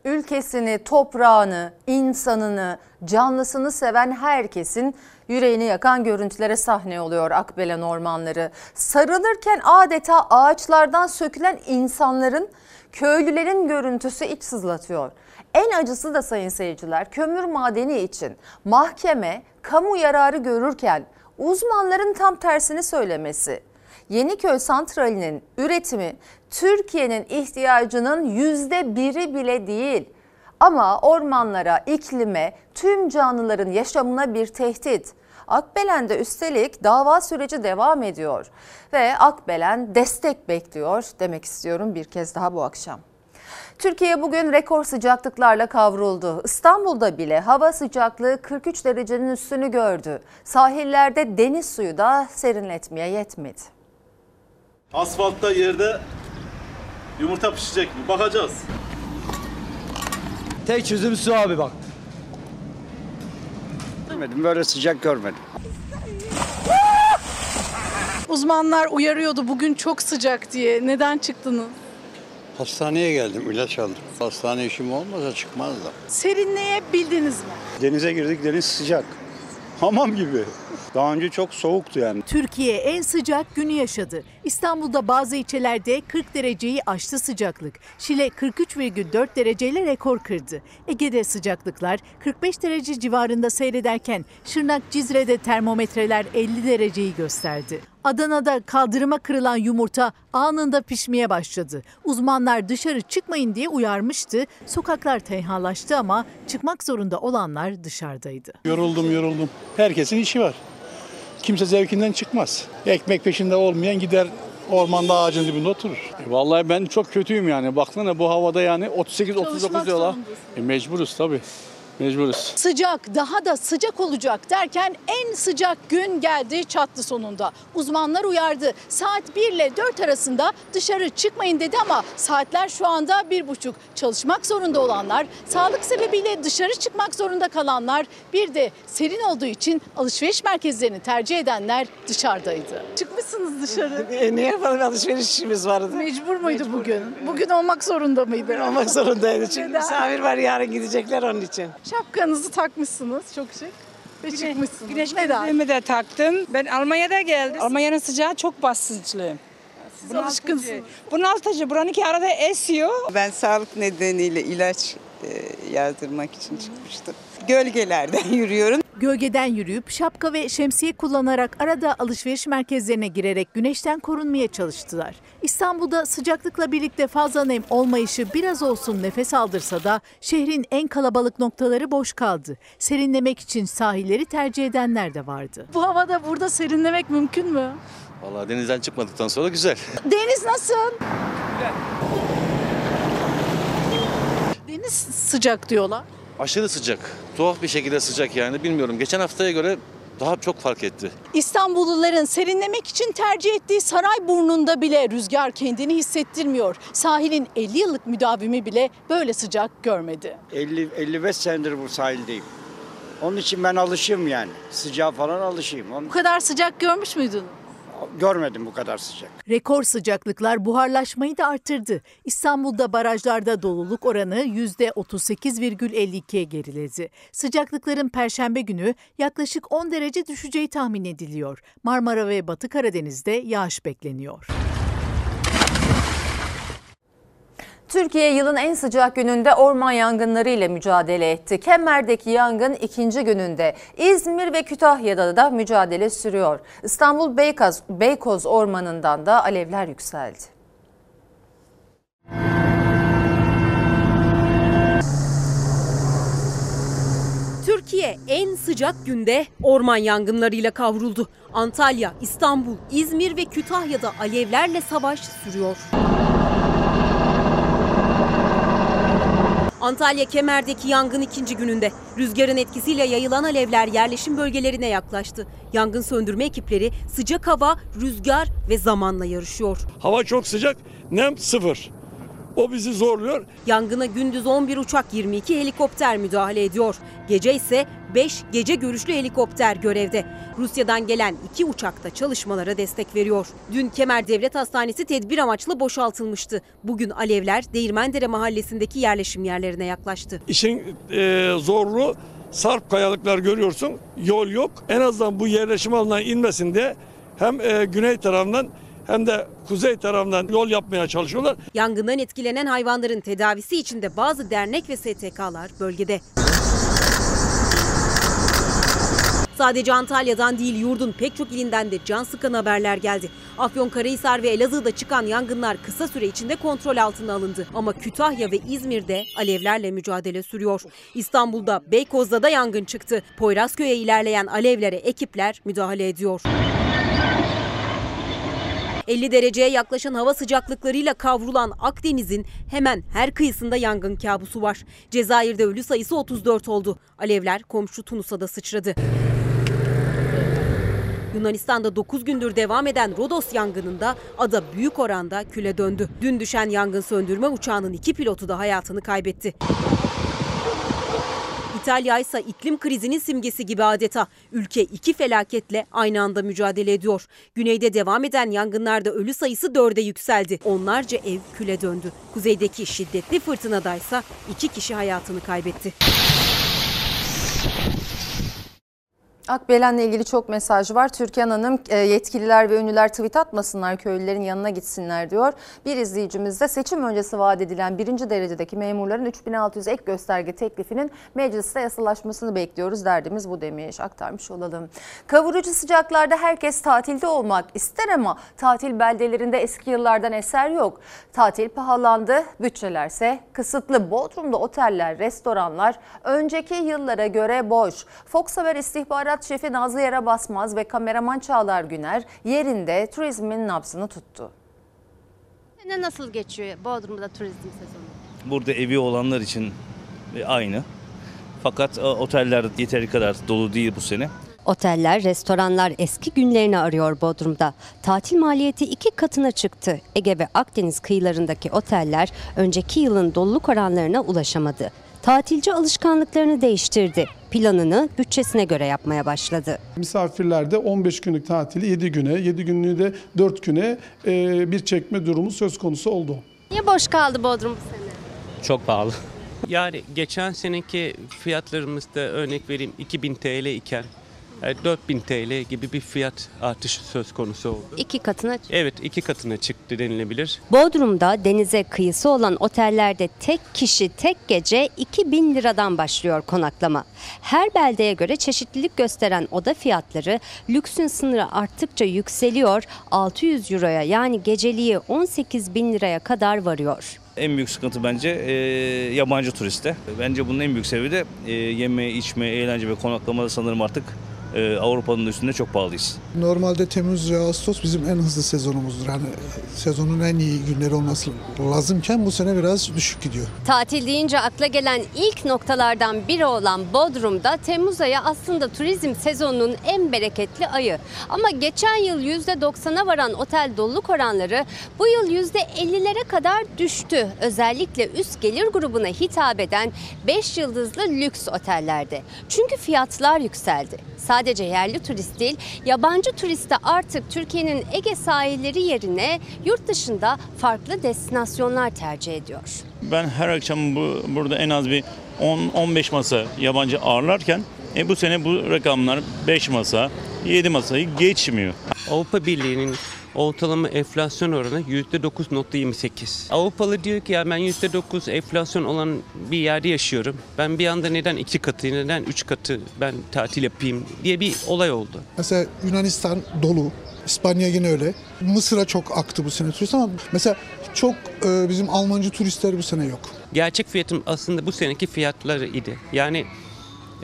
Ülkesini, toprağını, insanını, canlısını seven herkesin yüreğini yakan görüntülere sahne oluyor Akbelen ormanları. Sarılırken adeta ağaçlardan sökülen insanların, köylülerin görüntüsü iç sızlatıyor. En acısı da sayın seyirciler kömür madeni için mahkeme kamu yararı görürken uzmanların tam tersini söylemesi. Yeniköy santralinin üretimi Türkiye'nin ihtiyacının yüzde biri bile değil. Ama ormanlara, iklime, tüm canlıların yaşamına bir tehdit. Akbelen'de üstelik dava süreci devam ediyor ve Akbelen destek bekliyor demek istiyorum bir kez daha bu akşam. Türkiye bugün rekor sıcaklıklarla kavruldu. İstanbul'da bile hava sıcaklığı 43 derecenin üstünü gördü. Sahillerde deniz suyu da serinletmeye yetmedi. Asfaltta yerde yumurta pişecek mi? Bakacağız. Tek çözüm su abi bak. Görmedim böyle sıcak görmedim. Uzmanlar uyarıyordu bugün çok sıcak diye. Neden çıktınız? Hastaneye geldim ilaç aldım. Hastane işim olmasa çıkmazdım. Serinleyebildiniz mi? Denize girdik deniz sıcak. Hamam gibi. Daha önce çok soğuktu yani. Türkiye en sıcak günü yaşadı. İstanbul'da bazı ilçelerde 40 dereceyi aştı sıcaklık. Şile 43,4 dereceyle rekor kırdı. Ege'de sıcaklıklar 45 derece civarında seyrederken Şırnak Cizre'de termometreler 50 dereceyi gösterdi. Adana'da kaldırıma kırılan yumurta anında pişmeye başladı. Uzmanlar dışarı çıkmayın diye uyarmıştı. Sokaklar tenhalaştı ama çıkmak zorunda olanlar dışarıdaydı. Yoruldum yoruldum. Herkesin işi var. Kimse zevkinden çıkmaz. Ekmek peşinde olmayan gider ormanda ağacın dibinde oturur. E, Vallahi ben çok kötüyüm yani. Baksana bu havada yani 38-39 diyorlar. E, mecburuz tabii. Mecburuz. Sıcak, daha da sıcak olacak derken en sıcak gün geldi çattı sonunda. Uzmanlar uyardı. Saat 1 ile 4 arasında dışarı çıkmayın dedi ama saatler şu anda 1.30. Çalışmak zorunda olanlar, sağlık sebebiyle dışarı çıkmak zorunda kalanlar, bir de serin olduğu için alışveriş merkezlerini tercih edenler dışarıdaydı. Çıkmışsınız dışarı. E, ne yapalım alışveriş işimiz vardı. Mecbur muydu bugün? Bugün olmak zorunda mıydı? Olmak zorundaydı çünkü misafir var yarın gidecekler onun için. Şapkanızı takmışsınız çok şık ve çıkmışsınız. Güneş Neden? gözlüğümü de taktım. Ben Almanya'da geldim. Almanya'nın sıcağı çok basınçlı. alışkınsınız. Bunaltıcı. Buranınki arada esiyor. Ben sağlık nedeniyle ilaç e, yazdırmak için çıkmıştım. Gölgelerden yürüyorum. Gölgeden yürüyüp şapka ve şemsiye kullanarak arada alışveriş merkezlerine girerek güneşten korunmaya çalıştılar. İstanbul'da sıcaklıkla birlikte fazla nem olmayışı biraz olsun nefes aldırsa da şehrin en kalabalık noktaları boş kaldı. Serinlemek için sahilleri tercih edenler de vardı. Bu havada burada serinlemek mümkün mü? Vallahi denizden çıkmadıktan sonra güzel. Deniz nasıl? Deniz sıcak diyorlar. Aşırı sıcak. Tuhaf bir şekilde sıcak yani. Bilmiyorum. Geçen haftaya göre daha çok fark etti. İstanbulluların serinlemek için tercih ettiği Sarayburnu'nda bile rüzgar kendini hissettirmiyor. Sahilin 50 yıllık müdavimi bile böyle sıcak görmedi. 50 55 senedir bu sahildeyim. Onun için ben alışığım yani. Sıcağa falan alışayım. Onu Bu kadar sıcak görmüş müydün? Görmedim bu kadar sıcak. Rekor sıcaklıklar buharlaşmayı da arttırdı. İstanbul'da barajlarda doluluk oranı %38,52'ye geriledi. Sıcaklıkların perşembe günü yaklaşık 10 derece düşeceği tahmin ediliyor. Marmara ve Batı Karadeniz'de yağış bekleniyor. Türkiye yılın en sıcak gününde orman yangınları ile mücadele etti. Kemer'deki yangın ikinci gününde. İzmir ve Kütahya'da da mücadele sürüyor. İstanbul Beykoz, Beykoz Ormanı'ndan da alevler yükseldi. Türkiye en sıcak günde orman yangınlarıyla kavruldu. Antalya, İstanbul, İzmir ve Kütahya'da alevlerle savaş sürüyor. Antalya Kemer'deki yangın ikinci gününde. Rüzgarın etkisiyle yayılan alevler yerleşim bölgelerine yaklaştı. Yangın söndürme ekipleri sıcak hava, rüzgar ve zamanla yarışıyor. Hava çok sıcak, nem sıfır. O bizi zorluyor. Yangına gündüz 11 uçak 22 helikopter müdahale ediyor. Gece ise 5 gece görüşlü helikopter görevde. Rusya'dan gelen 2 uçak da çalışmalara destek veriyor. Dün Kemer Devlet Hastanesi tedbir amaçlı boşaltılmıştı. Bugün alevler Değirmendere mahallesindeki yerleşim yerlerine yaklaştı. İşin e, zorluğu sarp kayalıklar görüyorsun. Yol yok. En azından bu yerleşim alanına inmesinde hem e, güney tarafından hem de kuzey tarafından yol yapmaya çalışıyorlar. Yangından etkilenen hayvanların tedavisi için de bazı dernek ve STK'lar bölgede. Sadece Antalya'dan değil yurdun pek çok ilinden de can sıkan haberler geldi. Afyonkarahisar ve Elazığ'da çıkan yangınlar kısa süre içinde kontrol altına alındı. Ama Kütahya ve İzmir'de alevlerle mücadele sürüyor. İstanbul'da Beykoz'da da yangın çıktı. Poyrazköy'e ilerleyen alevlere ekipler müdahale ediyor. 50 dereceye yaklaşan hava sıcaklıklarıyla kavrulan Akdeniz'in hemen her kıyısında yangın kabusu var. Cezayir'de ölü sayısı 34 oldu. Alevler komşu Tunus'a da sıçradı. Yunanistan'da 9 gündür devam eden Rodos yangınında ada büyük oranda küle döndü. Dün düşen yangın söndürme uçağının iki pilotu da hayatını kaybetti. İtalya ise iklim krizinin simgesi gibi adeta. Ülke iki felaketle aynı anda mücadele ediyor. Güneyde devam eden yangınlarda ölü sayısı dörde yükseldi. Onlarca ev küle döndü. Kuzeydeki şiddetli fırtınadaysa iki kişi hayatını kaybetti. Akbelen'le ilgili çok mesaj var. Türkan Hanım e, yetkililer ve ünlüler tweet atmasınlar köylülerin yanına gitsinler diyor. Bir izleyicimiz de seçim öncesi vaat edilen birinci derecedeki memurların 3600 ek gösterge teklifinin mecliste yasalaşmasını bekliyoruz derdimiz bu demiş aktarmış olalım. Kavurucu sıcaklarda herkes tatilde olmak ister ama tatil beldelerinde eski yıllardan eser yok. Tatil pahalandı, bütçelerse kısıtlı. Bodrum'da oteller, restoranlar önceki yıllara göre boş. Fox Haber istihbarat şefi Nazlı Yara Basmaz ve kameraman Çağlar Güner yerinde turizmin nabzını tuttu. Ne nasıl geçiyor Bodrum'da turizm sezonu? Burada evi olanlar için e, aynı. Fakat e, oteller yeteri kadar dolu değil bu sene. Oteller, restoranlar eski günlerini arıyor Bodrum'da. Tatil maliyeti iki katına çıktı. Ege ve Akdeniz kıyılarındaki oteller önceki yılın doluluk oranlarına ulaşamadı. Tatilci alışkanlıklarını değiştirdi. Planını bütçesine göre yapmaya başladı. Misafirler de 15 günlük tatili 7 güne, 7 günlüğü de 4 güne e, bir çekme durumu söz konusu oldu. Niye boş kaldı Bodrum bu sene? Çok pahalı. Yani geçen seneki fiyatlarımızda örnek vereyim 2000 TL iken 4000 TL gibi bir fiyat artışı söz konusu oldu. İki katına Evet iki katına çıktı denilebilir. Bodrum'da denize kıyısı olan otellerde tek kişi tek gece 2000 liradan başlıyor konaklama. Her beldeye göre çeşitlilik gösteren oda fiyatları lüksün sınırı arttıkça yükseliyor. 600 euroya yani geceliği 18 bin liraya kadar varıyor. En büyük sıkıntı bence e, yabancı turiste. Bence bunun en büyük sebebi de e, yeme, içme, eğlence ve konaklamada sanırım artık e, Avrupa'nın üstünde çok pahalıyız. Normalde Temmuz ve Ağustos bizim en hızlı sezonumuzdur. Hani sezonun en iyi günleri olması lazımken bu sene biraz düşük gidiyor. Tatil deyince akla gelen ilk noktalardan biri olan Bodrum'da Temmuz ayı aslında turizm sezonunun en bereketli ayı. Ama geçen yıl %90'a varan otel doluluk oranları bu yıl %50'lere kadar düştü. Özellikle üst gelir grubuna hitap eden 5 yıldızlı lüks otellerde. Çünkü fiyatlar yükseldi. Sadece yerli turist değil, yabancı turist de artık Türkiye'nin Ege sahilleri yerine yurt dışında farklı destinasyonlar tercih ediyor. Ben her akşam bu, burada en az bir 10-15 masa yabancı ağırlarken e, bu sene bu rakamlar 5 masa, 7 masayı geçmiyor. Avrupa Birliği'nin ortalama enflasyon oranı %9.28. Avrupalı diyor ki ya ben %9 enflasyon olan bir yerde yaşıyorum. Ben bir anda neden iki katı, neden üç katı ben tatil yapayım diye bir olay oldu. Mesela Yunanistan dolu. İspanya yine öyle. Mısır'a çok aktı bu sene turist ama mesela çok e, bizim Almancı turistler bu sene yok. Gerçek fiyatım aslında bu seneki fiyatları idi. Yani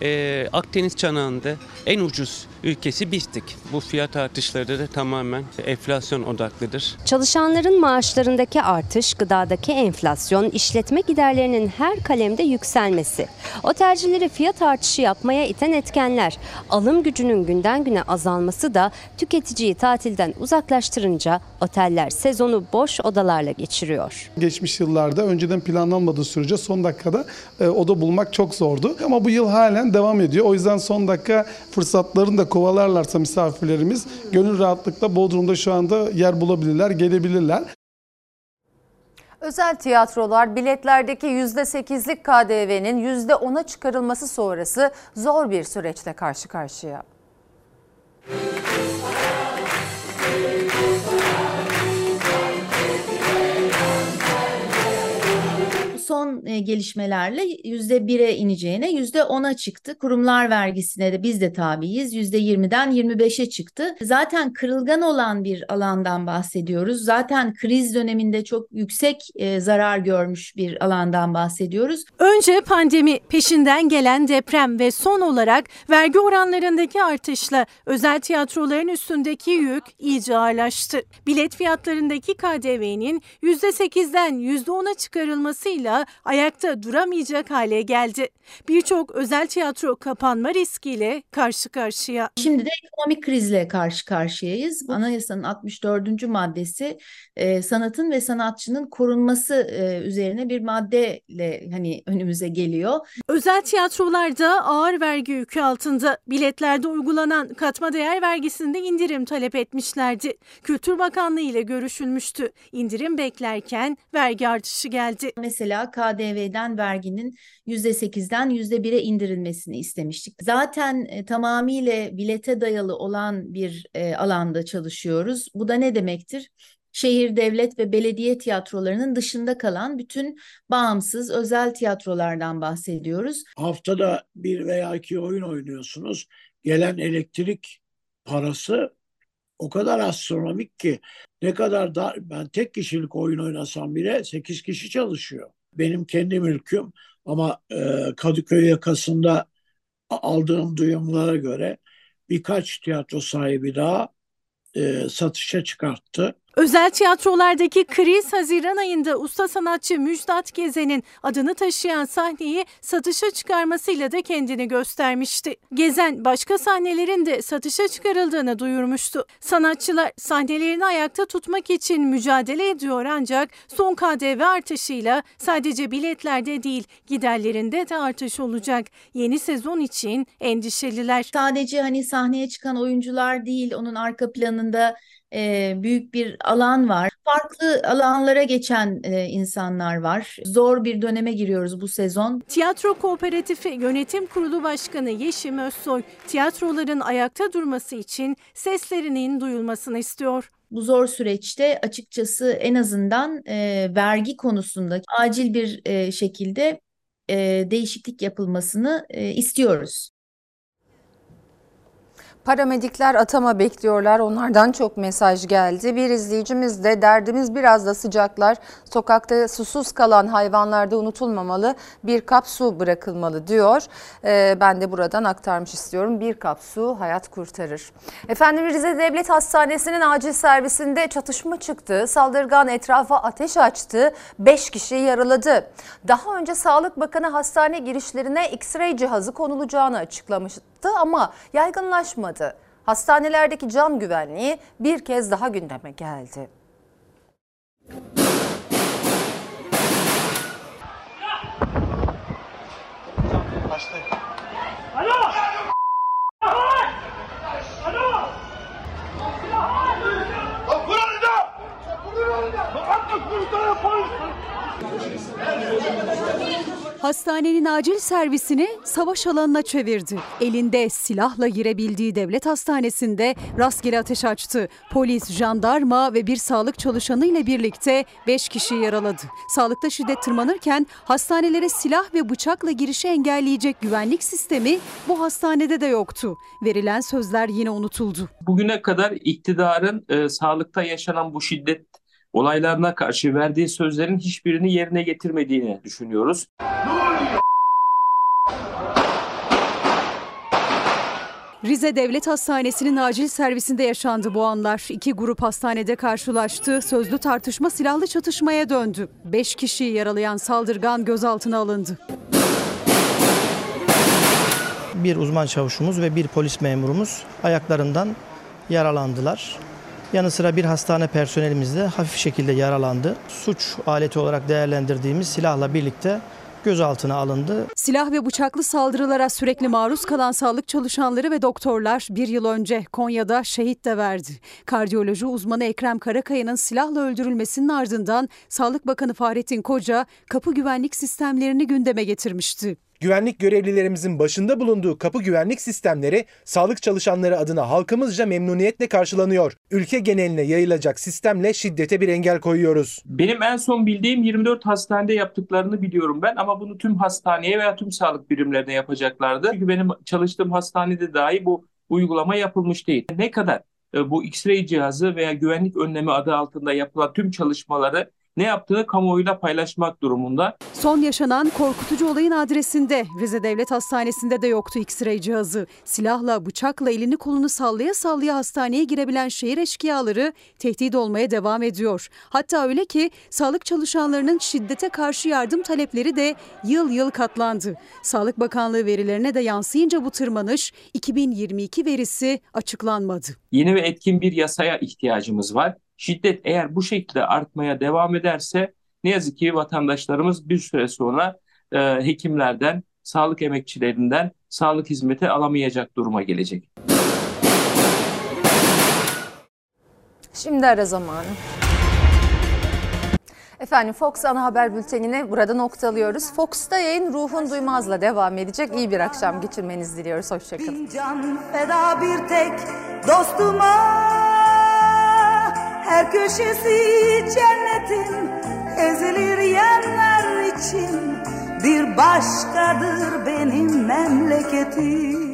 e, Akdeniz çanağında en ucuz ülkesi bizdik. Bu fiyat artışları da tamamen enflasyon odaklıdır. Çalışanların maaşlarındaki artış, gıdadaki enflasyon, işletme giderlerinin her kalemde yükselmesi. Otelcileri fiyat artışı yapmaya iten etkenler. Alım gücünün günden güne azalması da tüketiciyi tatilden uzaklaştırınca oteller sezonu boş odalarla geçiriyor. Geçmiş yıllarda önceden planlanmadığı sürece son dakikada e, oda bulmak çok zordu. Ama bu yıl halen devam ediyor. O yüzden son dakika fırsatlarını da kovalarlarsa misafirlerimiz gönül rahatlıkla Bodrum'da şu anda yer bulabilirler, gelebilirler. Özel tiyatrolar biletlerdeki %8'lik KDV'nin %10'a çıkarılması sonrası zor bir süreçle karşı karşıya. Son e, gelişmelerle %1'e ineceğine %10'a çıktı. Kurumlar vergisine de biz de tabiiz. %20'den 25'e çıktı. Zaten kırılgan olan bir alandan bahsediyoruz. Zaten kriz döneminde çok yüksek e, zarar görmüş bir alandan bahsediyoruz. Önce pandemi, peşinden gelen deprem ve son olarak vergi oranlarındaki artışla özel tiyatroların üstündeki yük iyice ağırlaştı. Bilet fiyatlarındaki KDV'nin %8'den %10'a çıkarılmasıyla ayakta duramayacak hale geldi. Birçok özel tiyatro kapanma riskiyle karşı karşıya. Şimdi de ekonomik krizle karşı karşıyayız. Anayasanın 64. maddesi e, sanatın ve sanatçının korunması e, üzerine bir maddeyle hani önümüze geliyor. Özel tiyatrolarda ağır vergi yükü altında biletlerde uygulanan katma değer vergisinde indirim talep etmişlerdi. Kültür Bakanlığı ile görüşülmüştü. İndirim beklerken vergi artışı geldi. Mesela KDV'den verginin %8'den %1'e indirilmesini istemiştik. Zaten e, tamamıyla bilete dayalı olan bir e, alanda çalışıyoruz. Bu da ne demektir? şehir, devlet ve belediye tiyatrolarının dışında kalan bütün bağımsız özel tiyatrolardan bahsediyoruz. Haftada bir veya iki oyun oynuyorsunuz. Gelen elektrik parası o kadar astronomik ki ne kadar da ben tek kişilik oyun oynasam bile 8 kişi çalışıyor. Benim kendi mülküm ama e, Kadıköy yakasında aldığım duyumlara göre birkaç tiyatro sahibi daha e, satışa çıkarttı. Özel tiyatrolardaki kriz Haziran ayında usta sanatçı Müjdat Gezen'in adını taşıyan sahneyi satışa çıkarmasıyla da kendini göstermişti. Gezen başka sahnelerin de satışa çıkarıldığını duyurmuştu. Sanatçılar sahnelerini ayakta tutmak için mücadele ediyor ancak son KDV artışıyla sadece biletlerde değil giderlerinde de artış olacak. Yeni sezon için endişeliler. Sadece hani sahneye çıkan oyuncular değil onun arka planında büyük bir alan var. Farklı alanlara geçen e, insanlar var. Zor bir döneme giriyoruz bu sezon. Tiyatro Kooperatifi Yönetim Kurulu Başkanı Yeşim Özsoy, tiyatroların ayakta durması için seslerinin duyulmasını istiyor. Bu zor süreçte açıkçası en azından e, vergi konusunda acil bir e, şekilde e, değişiklik yapılmasını e, istiyoruz. Paramedikler atama bekliyorlar. Onlardan çok mesaj geldi. Bir izleyicimiz de derdimiz biraz da sıcaklar. Sokakta susuz kalan hayvanlarda unutulmamalı. Bir kap su bırakılmalı diyor. Ee, ben de buradan aktarmış istiyorum. Bir kap su hayat kurtarır. Efendim Rize Devlet Hastanesi'nin acil servisinde çatışma çıktı. Saldırgan etrafa ateş açtı. 5 kişi yaraladı. Daha önce Sağlık Bakanı hastane girişlerine X-ray cihazı konulacağını açıklamıştı ama yaygınlaşmadı. Hastanelerdeki can güvenliği bir kez daha gündeme geldi. Alo! Alo! Hastanenin acil servisini savaş alanına çevirdi. Elinde silahla girebildiği devlet hastanesinde rastgele ateş açtı. Polis, jandarma ve bir sağlık çalışanı ile birlikte 5 kişi yaraladı. Sağlıkta şiddet tırmanırken hastanelere silah ve bıçakla girişi engelleyecek güvenlik sistemi bu hastanede de yoktu. Verilen sözler yine unutuldu. Bugüne kadar iktidarın e, sağlıkta yaşanan bu şiddet olaylarına karşı verdiği sözlerin hiçbirini yerine getirmediğini düşünüyoruz. Rize Devlet Hastanesi'nin acil servisinde yaşandı bu anlar. İki grup hastanede karşılaştı. Sözlü tartışma silahlı çatışmaya döndü. Beş kişiyi yaralayan saldırgan gözaltına alındı. Bir uzman çavuşumuz ve bir polis memurumuz ayaklarından yaralandılar. Yanı sıra bir hastane personelimiz de hafif şekilde yaralandı. Suç aleti olarak değerlendirdiğimiz silahla birlikte gözaltına alındı. Silah ve bıçaklı saldırılara sürekli maruz kalan sağlık çalışanları ve doktorlar bir yıl önce Konya'da şehit de verdi. Kardiyoloji uzmanı Ekrem Karakaya'nın silahla öldürülmesinin ardından Sağlık Bakanı Fahrettin Koca kapı güvenlik sistemlerini gündeme getirmişti. Güvenlik görevlilerimizin başında bulunduğu kapı güvenlik sistemleri sağlık çalışanları adına halkımızca memnuniyetle karşılanıyor. Ülke geneline yayılacak sistemle şiddete bir engel koyuyoruz. Benim en son bildiğim 24 hastanede yaptıklarını biliyorum ben ama bunu tüm hastaneye veya tüm sağlık birimlerine yapacaklardı. Çünkü benim çalıştığım hastanede dahi bu uygulama yapılmış değil. Ne kadar e, bu X-ray cihazı veya güvenlik önlemi adı altında yapılan tüm çalışmaları ne yaptığını kamuoyuyla paylaşmak durumunda. Son yaşanan korkutucu olayın adresinde Rize Devlet Hastanesi'nde de yoktu X-ray cihazı. Silahla, bıçakla elini kolunu sallaya sallaya hastaneye girebilen şehir eşkıyaları tehdit olmaya devam ediyor. Hatta öyle ki sağlık çalışanlarının şiddete karşı yardım talepleri de yıl yıl katlandı. Sağlık Bakanlığı verilerine de yansıyınca bu tırmanış 2022 verisi açıklanmadı. Yeni ve etkin bir yasaya ihtiyacımız var. Şiddet eğer bu şekilde artmaya devam ederse ne yazık ki vatandaşlarımız bir süre sonra e, hekimlerden, sağlık emekçilerinden sağlık hizmeti alamayacak duruma gelecek. Şimdi ara zamanı. Efendim Fox ana haber bültenini burada noktalıyoruz. Fox'ta yayın Ruhun Duymaz'la devam edecek. İyi bir akşam geçirmenizi diliyoruz. Hoşçakalın. Can feda bir tek dostuma her köşesi cennetin ezilir yerler için bir başkadır benim memleketim.